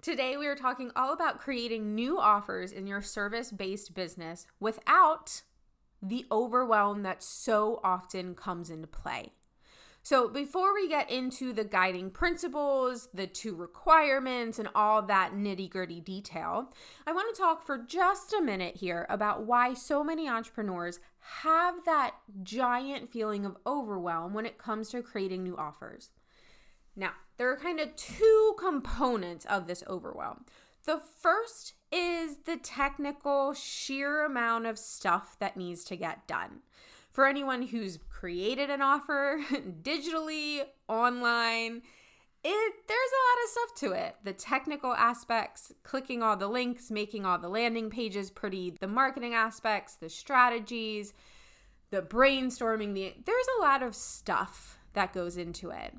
Today, we are talking all about creating new offers in your service based business without the overwhelm that so often comes into play. So, before we get into the guiding principles, the two requirements, and all that nitty gritty detail, I want to talk for just a minute here about why so many entrepreneurs have that giant feeling of overwhelm when it comes to creating new offers. Now, there are kind of two components of this overwhelm. The first is the technical sheer amount of stuff that needs to get done. For anyone who's created an offer digitally, online, it there's a lot of stuff to it. The technical aspects, clicking all the links, making all the landing pages pretty, the marketing aspects, the strategies, the brainstorming, the there's a lot of stuff that goes into it.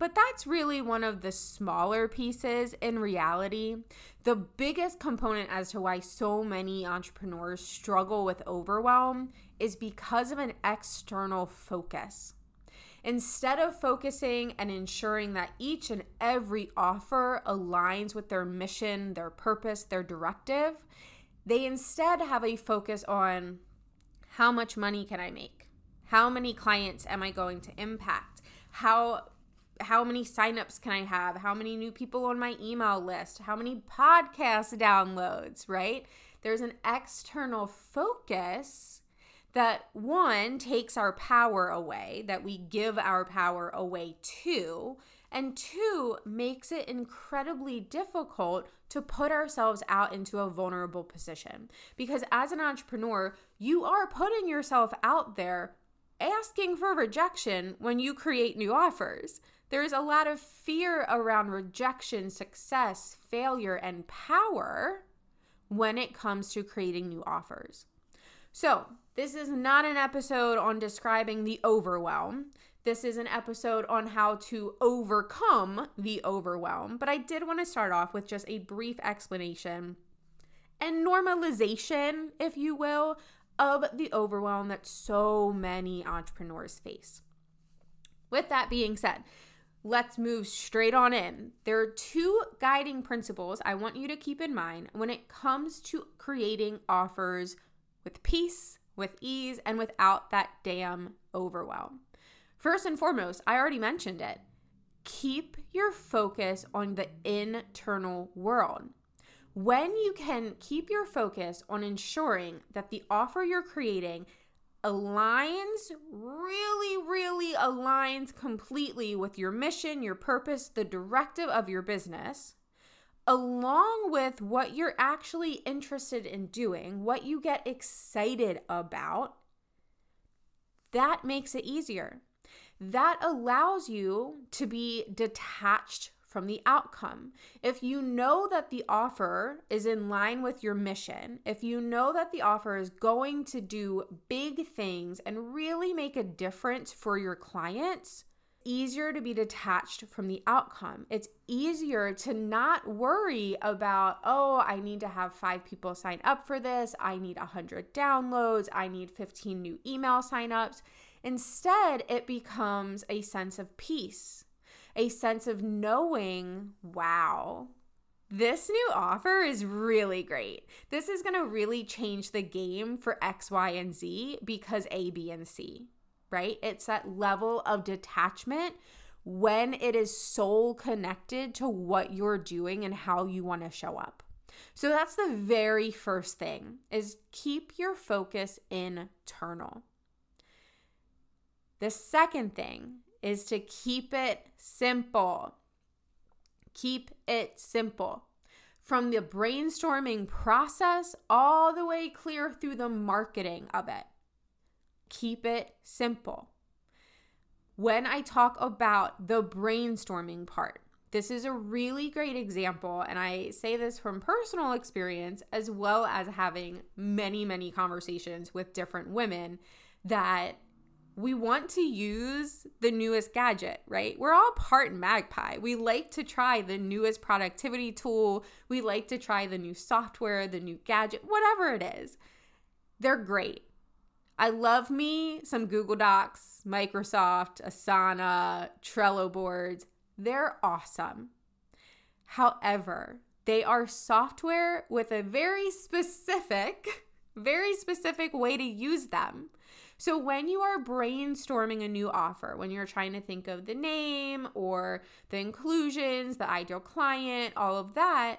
But that's really one of the smaller pieces in reality. The biggest component as to why so many entrepreneurs struggle with overwhelm is because of an external focus. Instead of focusing and ensuring that each and every offer aligns with their mission, their purpose, their directive, they instead have a focus on how much money can I make? How many clients am I going to impact? How how many signups can I have? How many new people on my email list? How many podcast downloads, right? There's an external focus that one takes our power away, that we give our power away to, and two makes it incredibly difficult to put ourselves out into a vulnerable position. Because as an entrepreneur, you are putting yourself out there asking for rejection when you create new offers. There's a lot of fear around rejection, success, failure, and power when it comes to creating new offers. So, this is not an episode on describing the overwhelm. This is an episode on how to overcome the overwhelm, but I did want to start off with just a brief explanation and normalization, if you will, of the overwhelm that so many entrepreneurs face. With that being said, let's move straight on in. There are two guiding principles I want you to keep in mind when it comes to creating offers with peace, with ease, and without that damn overwhelm. First and foremost, I already mentioned it. Keep your focus on the internal world. When you can keep your focus on ensuring that the offer you're creating aligns, really, really aligns completely with your mission, your purpose, the directive of your business, along with what you're actually interested in doing, what you get excited about, that makes it easier. That allows you to be detached from the outcome. If you know that the offer is in line with your mission, if you know that the offer is going to do big things and really make a difference for your clients, easier to be detached from the outcome. It's easier to not worry about, oh, I need to have five people sign up for this. I need 100 downloads. I need 15 new email signups. Instead, it becomes a sense of peace a sense of knowing, wow, this new offer is really great. This is going to really change the game for X, Y, and Z because A, B, and C, right? It's that level of detachment when it is soul connected to what you're doing and how you want to show up. So that's the very first thing is keep your focus internal. The second thing is to keep it simple. Keep it simple. From the brainstorming process all the way clear through the marketing of it. Keep it simple. When I talk about the brainstorming part, this is a really great example, and I say this from personal experience as well as having many, many conversations with different women that we want to use the newest gadget, right? We're all part magpie. We like to try the newest productivity tool. We like to try the new software, the new gadget, whatever it is. They're great. I love me some Google Docs, Microsoft, Asana, Trello boards. They're awesome. However, they are software with a very specific, very specific way to use them. So, when you are brainstorming a new offer, when you're trying to think of the name or the inclusions, the ideal client, all of that,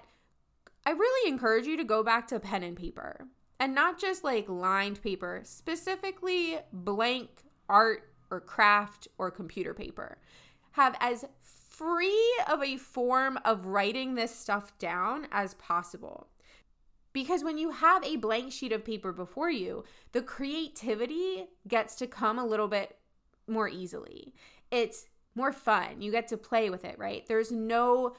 I really encourage you to go back to pen and paper and not just like lined paper, specifically blank art or craft or computer paper. Have as free of a form of writing this stuff down as possible. Because when you have a blank sheet of paper before you, the creativity gets to come a little bit more easily. It's more fun. You get to play with it, right? There's no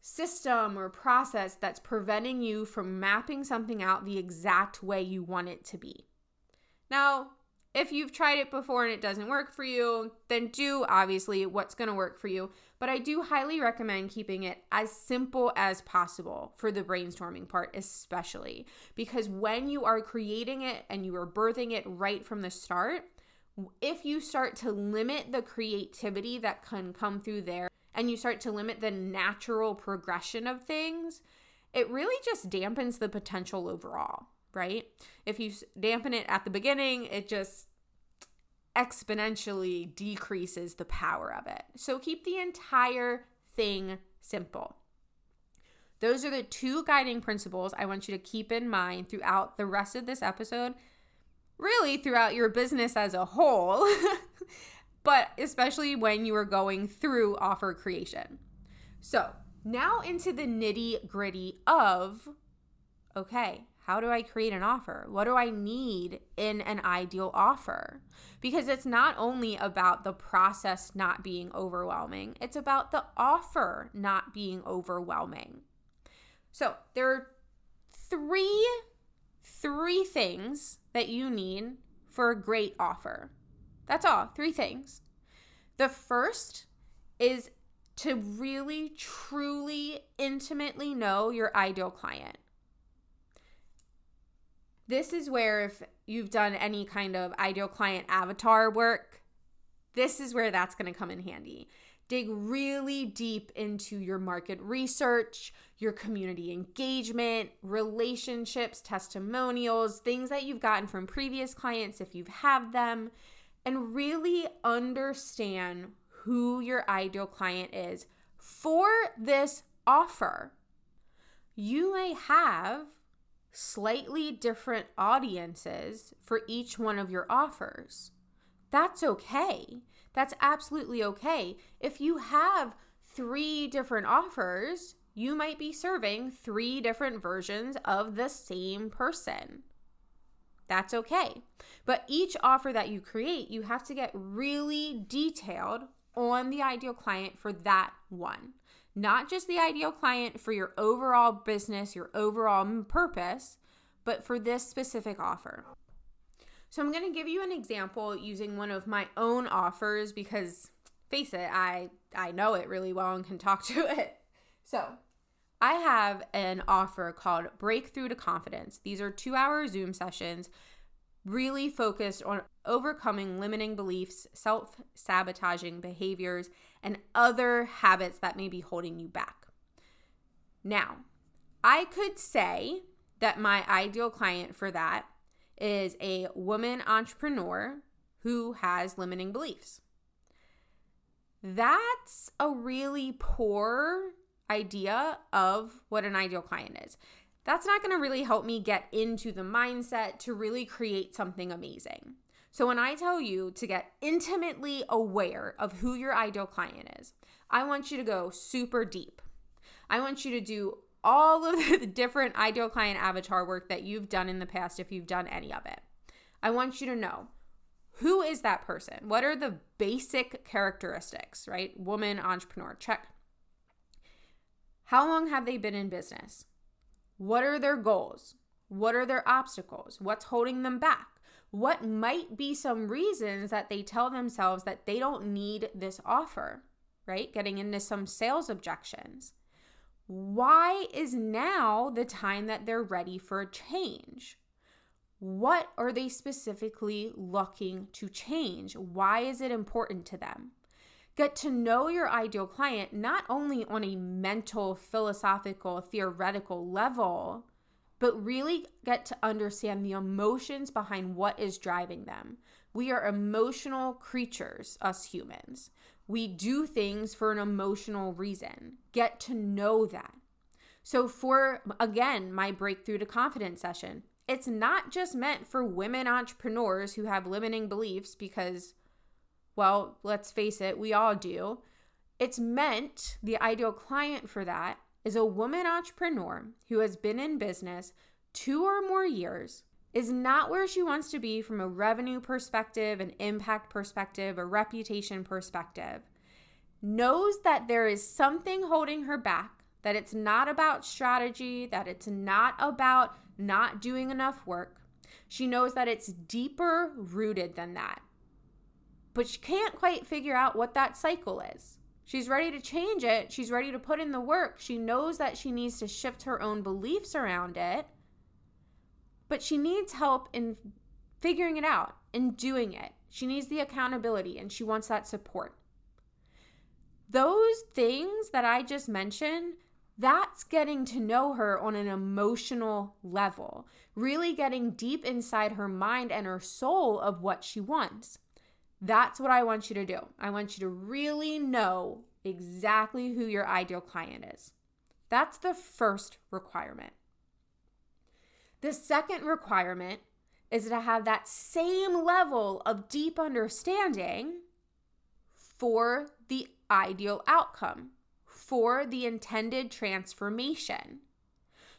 system or process that's preventing you from mapping something out the exact way you want it to be. Now, if you've tried it before and it doesn't work for you, then do obviously what's going to work for you. But I do highly recommend keeping it as simple as possible for the brainstorming part, especially because when you are creating it and you are birthing it right from the start, if you start to limit the creativity that can come through there and you start to limit the natural progression of things, it really just dampens the potential overall, right? If you dampen it at the beginning, it just exponentially decreases the power of it. So keep the entire thing simple. Those are the two guiding principles I want you to keep in mind throughout the rest of this episode, really throughout your business as a whole, but especially when you are going through offer creation. So, now into the nitty gritty of okay, how do I create an offer? What do I need in an ideal offer? Because it's not only about the process not being overwhelming, it's about the offer not being overwhelming. So, there are three three things that you need for a great offer. That's all, three things. The first is to really truly intimately know your ideal client. This is where, if you've done any kind of ideal client avatar work, this is where that's going to come in handy. Dig really deep into your market research, your community engagement, relationships, testimonials, things that you've gotten from previous clients if you've had them, and really understand who your ideal client is for this offer. You may have slightly different audiences for each one of your offers. That's okay. That's absolutely okay. If you have three different offers, you might be serving three different versions of the same person. That's okay. But each offer that you create, you have to get really detailed on the ideal client for that one not just the ideal client for your overall business, your overall purpose, but for this specific offer. So I'm going to give you an example using one of my own offers because face it, I I know it really well and can talk to it. So, I have an offer called Breakthrough to Confidence. These are 2-hour Zoom sessions really focused on overcoming limiting beliefs, self sabotaging behaviors, and other habits that may be holding you back. Now, I could say that my ideal client for that is a woman entrepreneur who has limiting beliefs. That's a really poor idea of what an ideal client is that's not going to really help me get into the mindset to really create something amazing. So when I tell you to get intimately aware of who your ideal client is, I want you to go super deep. I want you to do all of the different ideal client avatar work that you've done in the past if you've done any of it. I want you to know who is that person? What are the basic characteristics, right? Woman, entrepreneur, check. How long have they been in business? What are their goals? What are their obstacles? What's holding them back? What might be some reasons that they tell themselves that they don't need this offer, right? Getting into some sales objections. Why is now the time that they're ready for a change? What are they specifically looking to change? Why is it important to them? Get to know your ideal client not only on a mental, philosophical, theoretical level, but really get to understand the emotions behind what is driving them. We are emotional creatures, us humans. We do things for an emotional reason. Get to know that. So, for again, my breakthrough to confidence session, it's not just meant for women entrepreneurs who have limiting beliefs because, well, let's face it, we all do. It's meant, the ideal client for that is a woman entrepreneur who has been in business two or more years, is not where she wants to be from a revenue perspective, an impact perspective, a reputation perspective, knows that there is something holding her back, that it's not about strategy, that it's not about not doing enough work. She knows that it's deeper rooted than that. But she can't quite figure out what that cycle is. She's ready to change it. She's ready to put in the work. She knows that she needs to shift her own beliefs around it. But she needs help in figuring it out and doing it. She needs the accountability and she wants that support. Those things that I just mentioned, that's getting to know her on an emotional level, really getting deep inside her mind and her soul of what she wants. That's what I want you to do. I want you to really know exactly who your ideal client is. That's the first requirement. The second requirement is to have that same level of deep understanding for the ideal outcome, for the intended transformation.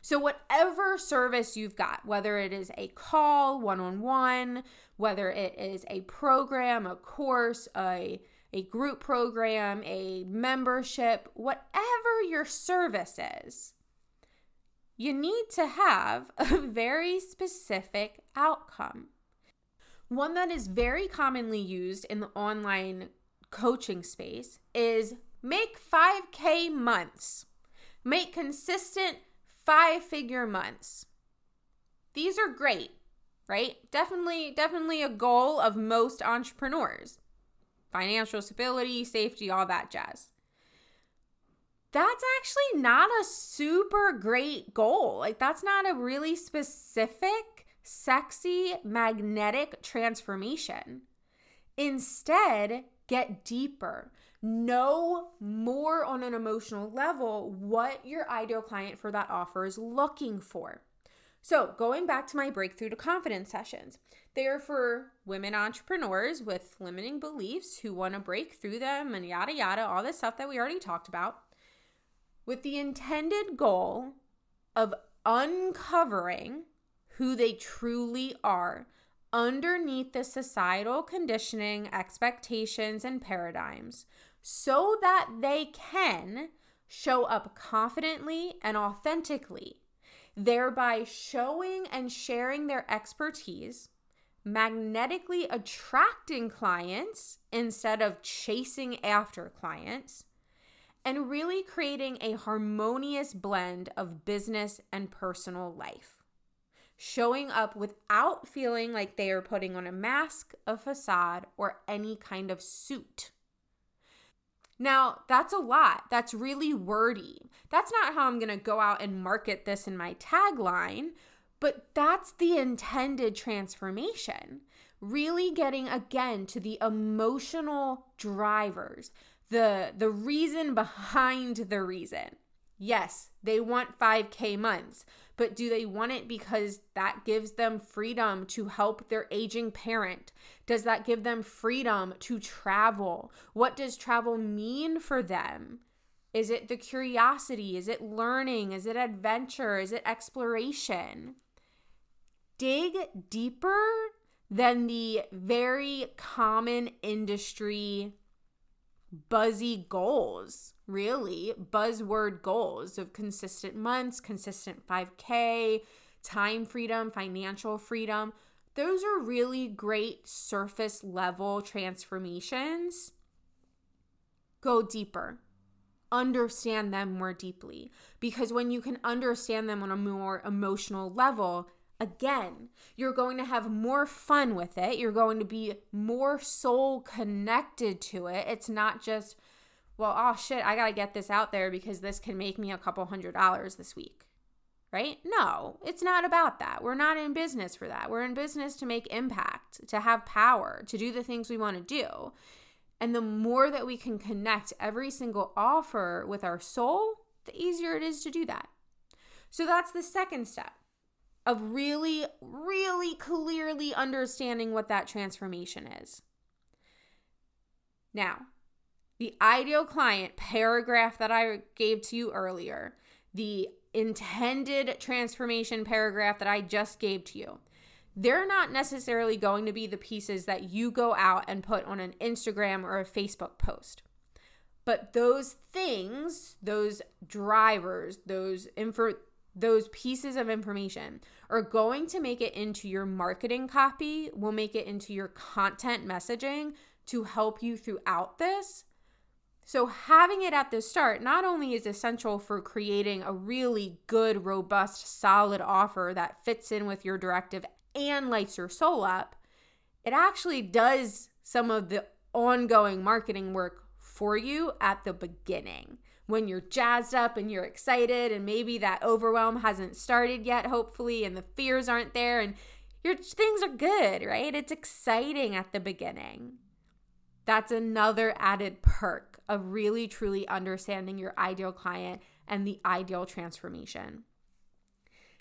So, whatever service you've got, whether it is a call one on one, whether it is a program, a course, a, a group program, a membership, whatever your service is, you need to have a very specific outcome. One that is very commonly used in the online coaching space is make 5K months, make consistent five figure months. These are great, right? Definitely, definitely a goal of most entrepreneurs financial stability, safety, all that jazz. That's actually not a super great goal. Like, that's not a really specific, sexy, magnetic transformation. Instead, get deeper. Know more on an emotional level what your ideal client for that offer is looking for. So, going back to my breakthrough to confidence sessions, they are for women entrepreneurs with limiting beliefs who want to break through them and yada yada, all this stuff that we already talked about, with the intended goal of uncovering who they truly are underneath the societal conditioning, expectations, and paradigms so that they can show up confidently and authentically, thereby showing and sharing their expertise, magnetically attracting clients instead of chasing after clients, and really creating a harmonious blend of business and personal life showing up without feeling like they are putting on a mask, a facade, or any kind of suit. Now, that's a lot. That's really wordy. That's not how I'm going to go out and market this in my tagline, but that's the intended transformation. Really getting again to the emotional drivers, the the reason behind the reason. Yes, they want 5K months, but do they want it because that gives them freedom to help their aging parent? Does that give them freedom to travel? What does travel mean for them? Is it the curiosity? Is it learning? Is it adventure? Is it exploration? Dig deeper than the very common industry buzzy goals, really, buzzword goals of consistent months, consistent 5K, time freedom, financial freedom. Those are really great surface level transformations. Go deeper. Understand them more deeply. Because when you can understand them on a more emotional level, again. You're going to have more fun with it. You're going to be more soul connected to it. It's not just, well, oh shit, I got to get this out there because this can make me a couple hundred dollars this week. Right? No, it's not about that. We're not in business for that. We're in business to make impact, to have power, to do the things we want to do. And the more that we can connect every single offer with our soul, the easier it is to do that. So that's the second step of really, really clearly understanding what that transformation is. Now, the ideal client paragraph that I gave to you earlier, the intended transformation paragraph that I just gave to you, they're not necessarily going to be the pieces that you go out and put on an Instagram or a Facebook post. But those things, those drivers, those info, those pieces of information are going to make it into your marketing copy, will make it into your content messaging to help you throughout this. So, having it at the start not only is essential for creating a really good, robust, solid offer that fits in with your directive and lights your soul up, it actually does some of the ongoing marketing work for you at the beginning when you're jazzed up and you're excited and maybe that overwhelm hasn't started yet hopefully and the fears aren't there and your things are good right? It's exciting at the beginning. That's another added perk of really truly understanding your ideal client and the ideal transformation.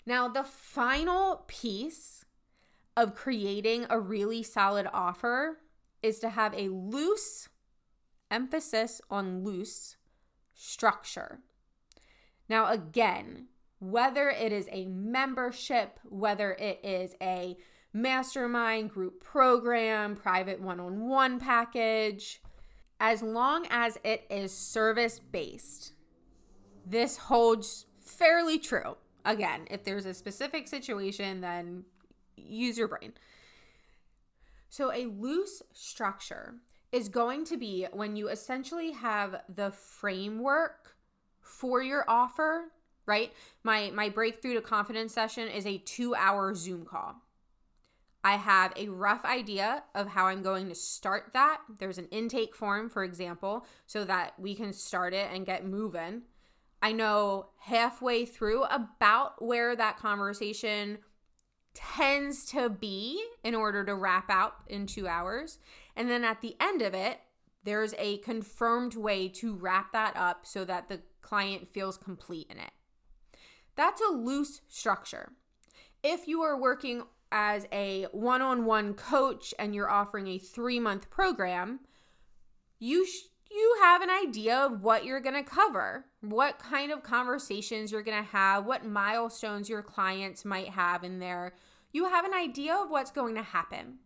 Now the final piece of creating a really solid offer is to have a loose emphasis on loose structure. Now, again, whether it is a membership, whether it is a mastermind group program, private one on one package, as long as it is service based, this holds fairly true. Again, if there's a specific situation, then use your brain. So, a loose structure is going to be when you essentially have the framework for your offer, right? My my breakthrough to confidence session is a 2-hour Zoom call. I have a rough idea of how I'm going to start that. There's an intake form, for example, so that we can start it and get moving. I know halfway through about where that conversation tends to be in order to wrap out in two hours. And then at the end of it, there's a confirmed way to wrap that up so that the client feels complete in it. That's a loose structure. If you are working as a one on one coach and you're offering a three month program, you sh- you have an idea of what you're going to cover, what kind of conversations you're going to have, what milestones your clients might have in there. You have an idea of what's going to happen.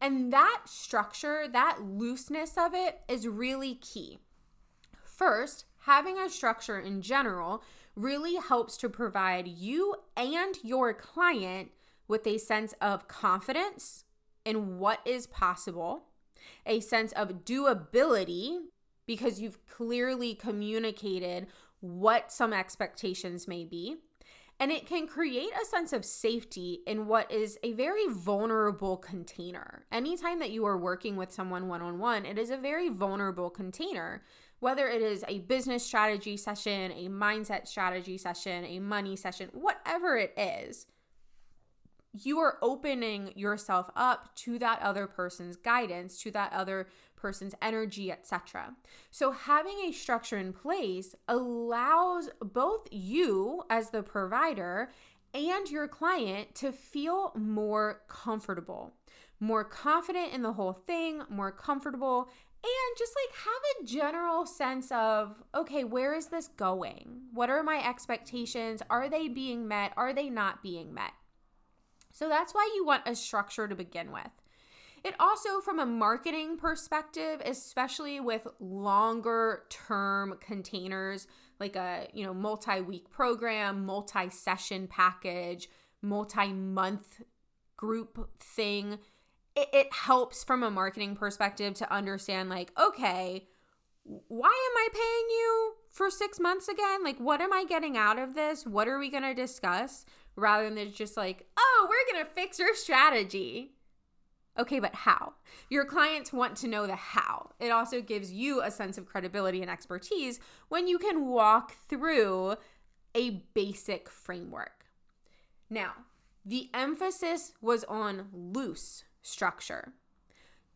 And that structure, that looseness of it is really key. First, having a structure in general really helps to provide you and your client with a sense of confidence in what is possible, a sense of doability because you've clearly communicated what some expectations may be, and it can create a sense of safety in what is a very vulnerable container. Anytime that you are working with someone one on one, it is a very vulnerable container. Whether it is a business strategy session, a mindset strategy session, a money session, whatever it is, you are opening yourself up to that other person's guidance, to that other person's energy, etc. So having a structure in place allows both you as the provider and your client to feel more comfortable, more confident in the whole thing, more comfortable and just like have a general sense of okay, where is this going? What are my expectations? Are they being met? Are they not being met? So that's why you want a structure to begin with. It also, from a marketing perspective, especially with longer term containers, like a you know multi-week program, multi-session package, multi-month group thing, it, it helps from a marketing perspective to understand like, okay, why am I paying you for six months again? Like, what am I getting out of this? What are we going to discuss? Rather than just like, oh, we're going to fix your strategy. Okay, but how? Your clients want to know the how. It also gives you a sense of credibility and expertise when you can walk through a basic framework. Now, the emphasis was on loose structure.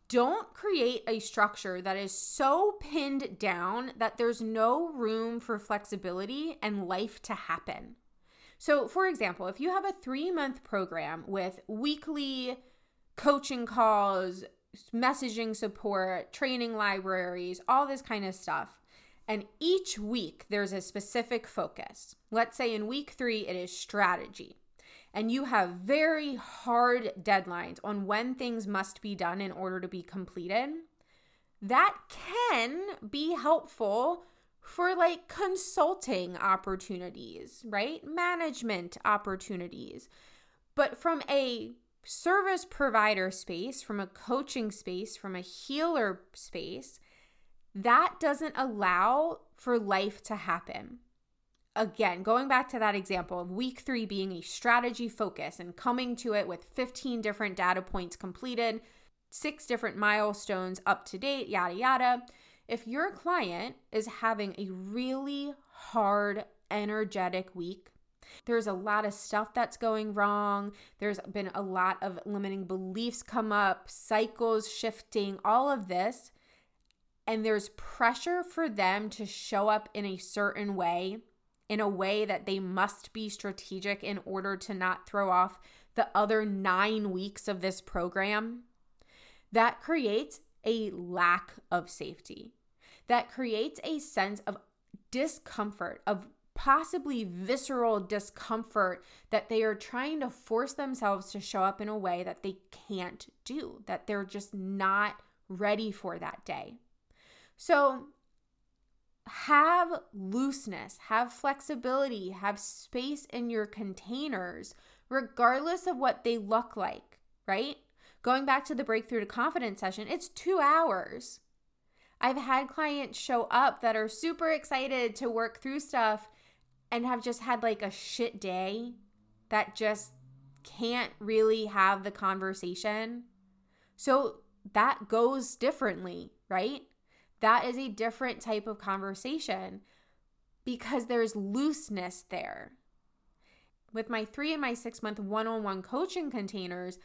Don't create a structure that is so pinned down that there's no room for flexibility and life to happen. So, for example, if you have a three month program with weekly coaching calls, messaging support, training libraries, all this kind of stuff, and each week there's a specific focus. Let's say in week three, it is strategy and you have very hard deadlines on when things must be done in order to be completed, that can be helpful for like consulting opportunities, right? Management opportunities. But from a service provider space, from a coaching space, from a healer space, that doesn't allow for life to happen again, going back to that example of week three being a strategy focus and coming to it with 15 different data points completed, six different milestones up to date, yada, yada. If your client is having a really hard, energetic week, there's a lot of stuff that's going wrong. There's been a lot of limiting beliefs come up, cycles shifting, all of this. And there's pressure for them to show up in a certain way in a way that they must be strategic in order to not throw off the other nine weeks of this program, that creates a lack of safety. That creates a sense of discomfort, of possibly visceral discomfort that they are trying to force themselves to show up in a way that they can't do, that they're just not ready for that day. So, have looseness, have flexibility, have space in your containers, regardless of what they look like, right? Going back to the breakthrough to confidence session, it's two hours. I've had clients show up that are super excited to work through stuff and have just had like a shit day that just can't really have the conversation. So that goes differently, right? that is a different type of conversation because there's looseness there. With my three and my six month one on one coaching containers,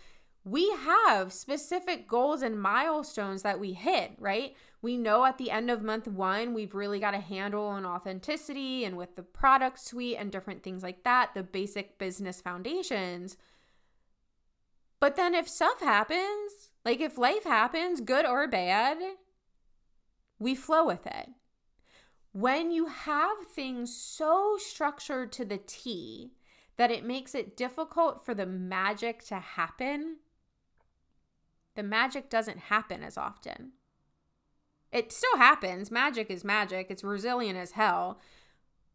we have specific goals and milestones that we hit, right? We know at the end of month one, we've really got a handle on authenticity and with the product suite and different things like that, the basic business foundations. But then if stuff happens, like if life happens, good or bad, we flow with it. When you have things so structured to the T that it makes it difficult for the magic to happen, the magic doesn't happen as often. It still happens. Magic is magic, it's resilient as hell,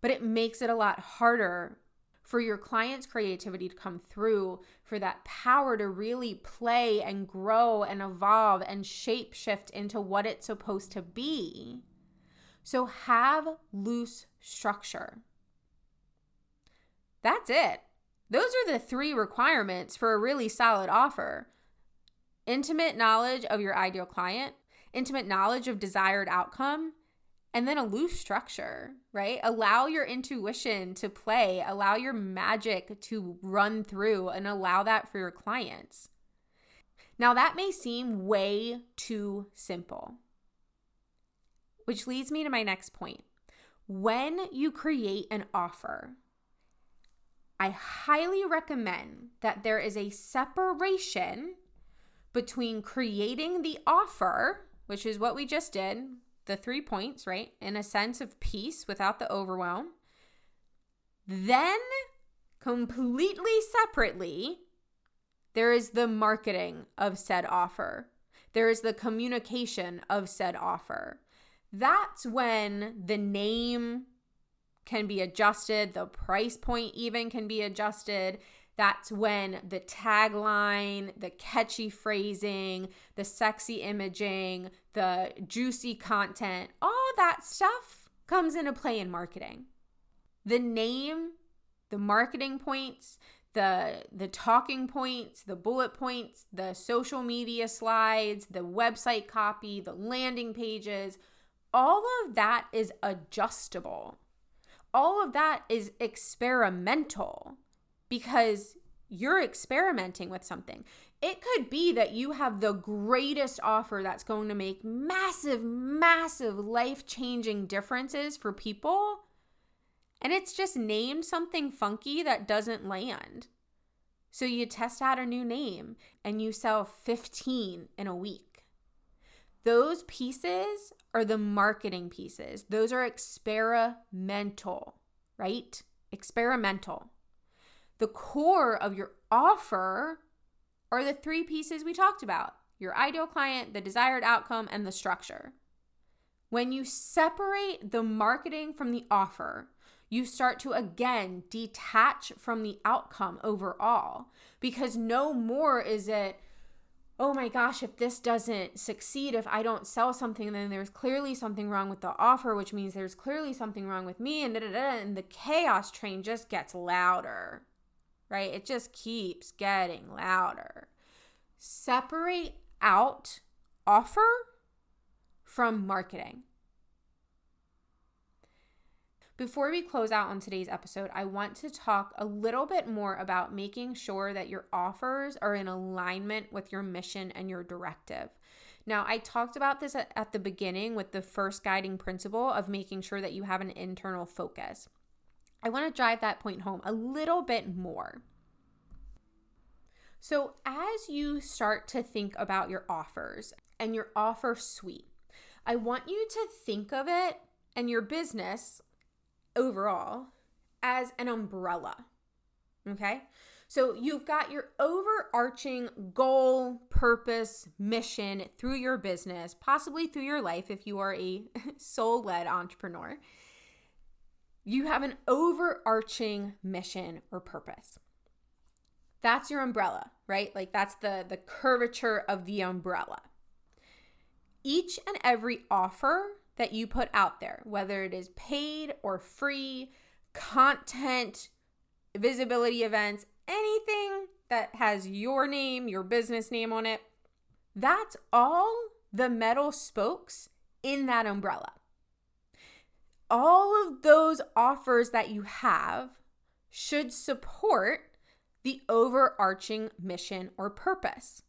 but it makes it a lot harder for your client's creativity to come through, for that power to really play and grow and evolve and shape shift into what it's supposed to be. So have loose structure. That's it. Those are the three requirements for a really solid offer intimate knowledge of your ideal client, intimate knowledge of desired outcome, and then a loose structure, right? Allow your intuition to play, allow your magic to run through, and allow that for your clients. Now, that may seem way too simple, which leads me to my next point. When you create an offer, I highly recommend that there is a separation between creating the offer, which is what we just did, the three points, right? In a sense of peace without the overwhelm. Then, completely separately, there is the marketing of said offer. There is the communication of said offer. That's when the name can be adjusted, the price point even can be adjusted. That's when the tagline, the catchy phrasing, the sexy imaging, the juicy content, all that stuff comes into play in marketing. The name, the marketing points, the the talking points, the bullet points, the social media slides, the website copy, the landing pages, all of that is adjustable. All of that is experimental because you're experimenting with something. It could be that you have the greatest offer that's going to make massive, massive life changing differences for people and it's just named something funky that doesn't land. So you test out a new name and you sell 15 in a week. Those pieces are the marketing pieces. Those are experimental, right? Experimental. The core of your offer are the three pieces we talked about your ideal client, the desired outcome, and the structure. When you separate the marketing from the offer, you start to again detach from the outcome overall because no more is it oh my gosh, if this doesn't succeed, if I don't sell something, then there's clearly something wrong with the offer, which means there's clearly something wrong with me, and da, da, da, and the chaos train just gets louder, right? It just keeps getting louder. Separate out offer from marketing. Before we close out on today's episode, I want to talk a little bit more about making sure that your offers are in alignment with your mission and your directive. Now, I talked about this at, the beginning with the first guiding principle of making sure that you have an internal focus. I want to drive that point home a little bit more. So, as you start to think about your offers and your offer suite, I want you to think of it and your business overall as an umbrella. Okay? So you've got your overarching goal, purpose, mission through your business, possibly through your life if you are a soul led entrepreneur. You have an overarching mission or purpose. That's your umbrella, right? Like that's the the curvature of the umbrella. Each and every offer that you put out there, whether it is paid or free, content, visibility events, anything that has your name, your business name on it, that's all the metal spokes in that umbrella. All of those offers that you have should support the overarching mission or purpose.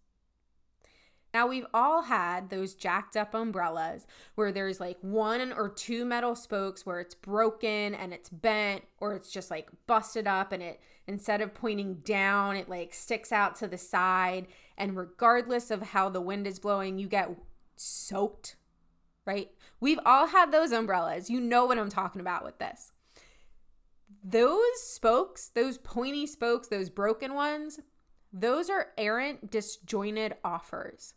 Now, we've all had those jacked up umbrellas where there's like one or two metal spokes where it's broken and it's bent, or it's just like busted up and it, instead of pointing down, it like sticks out to the side. And regardless of how the wind is blowing, you get soaked, right? We've all had those umbrellas. You know what I'm talking about with this. Those spokes, those pointy spokes, those broken ones, those are errant, disjointed offers.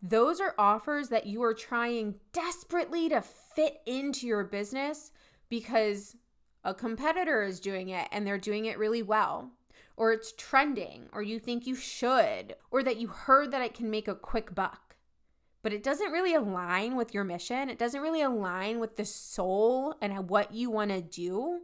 Those are offers that you are trying desperately to fit into your business because a competitor is doing it and they're doing it really well, or it's trending, or you think you should, or that you heard that it can make a quick buck. But it doesn't really align with your mission. It doesn't really align with the soul and what you want to do.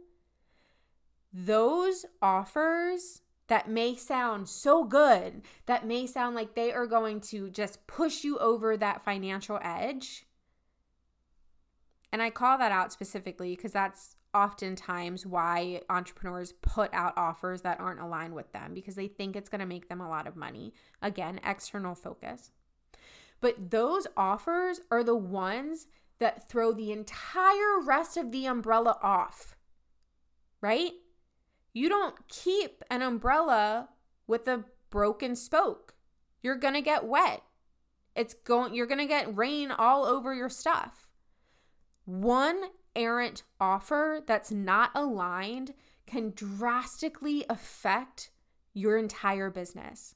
Those offers that may sound so good, that may sound like they are going to just push you over that financial edge. And I call that out specifically because that's oftentimes why entrepreneurs put out offers that aren't aligned with them because they think it's going to make them a lot of money. Again, external focus. But those offers are the ones that throw the entire rest of the umbrella off, right? You don't keep an umbrella with a broken spoke. You're going to get wet. It's going you're going to get rain all over your stuff. One errant offer that's not aligned can drastically affect your entire business.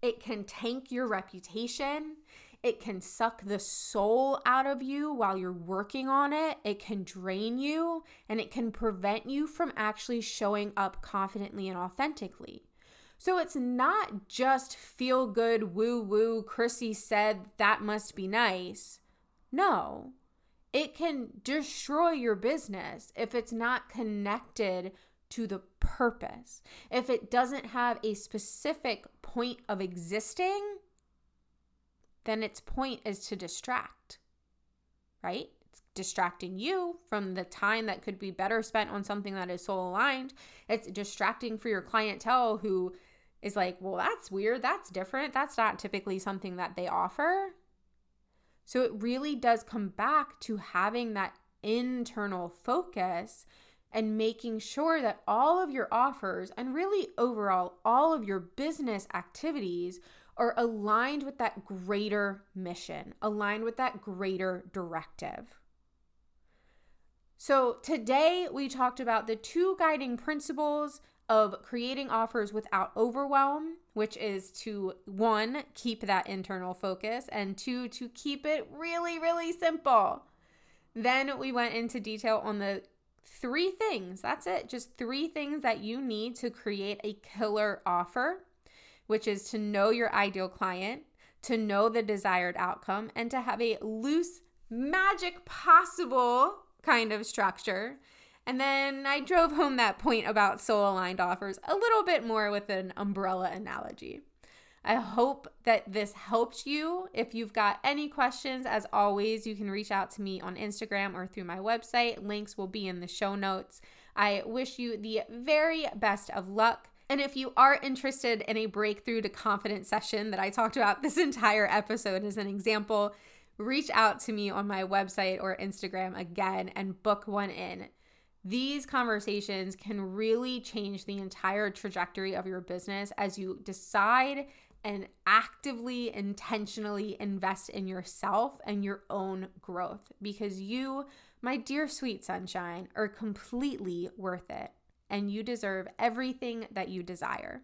It can tank your reputation. It can suck the soul out of you while you're working on it. It can drain you and it can prevent you from actually showing up confidently and authentically. So it's not just feel good, woo woo, Chrissy said that must be nice. No, it can destroy your business if it's not connected to the purpose. If it doesn't have a specific point of existing, then its point is to distract, right? It's distracting you from the time that could be better spent on something that is soul aligned. It's distracting for your clientele who is like, well, that's weird. That's different. That's not typically something that they offer. So it really does come back to having that internal focus and making sure that all of your offers and really overall all of your business activities are aligned with that greater mission, aligned with that greater directive. So, today we talked about the two guiding principles of creating offers without overwhelm, which is to one, keep that internal focus, and two, to keep it really, really simple. Then we went into detail on the three things. That's it. Just three things that you need to create a killer offer which is to know your ideal client, to know the desired outcome, and to have a loose, magic possible kind of structure. And then I drove home that point about soul aligned offers a little bit more with an umbrella analogy. I hope that this helped you. If you've got any questions, as always, you can reach out to me on Instagram or through my website. Links will be in the show notes. I wish you the very best of luck. And if you are interested in a breakthrough to confidence session that I talked about this entire episode as an example, reach out to me on my website or Instagram again and book one in. These conversations can really change the entire trajectory of your business as you decide and actively, intentionally invest in yourself and your own growth because you, my dear sweet sunshine, are completely worth it and you deserve everything that you desire.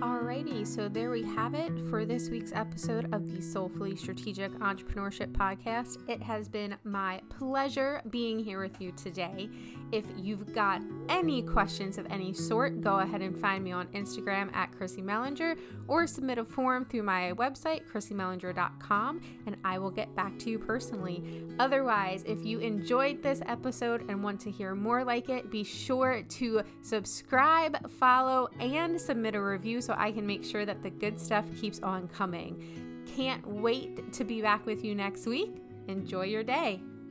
Alrighty, so there we have it for this week's episode of the Soulfully Strategic Entrepreneurship Podcast. It has been my pleasure being here with you today. If you've got any questions of any sort, go ahead and find me on Instagram at Chrissy Mellinger or submit a form through my website, chrissymellinger.com, and I will get back to you personally. Otherwise, if you enjoyed this episode and want to hear more like it, be sure to subscribe, follow, and submit a review so I can make sure that the good stuff keeps on coming. Can't wait to be back with you next week. Enjoy your day.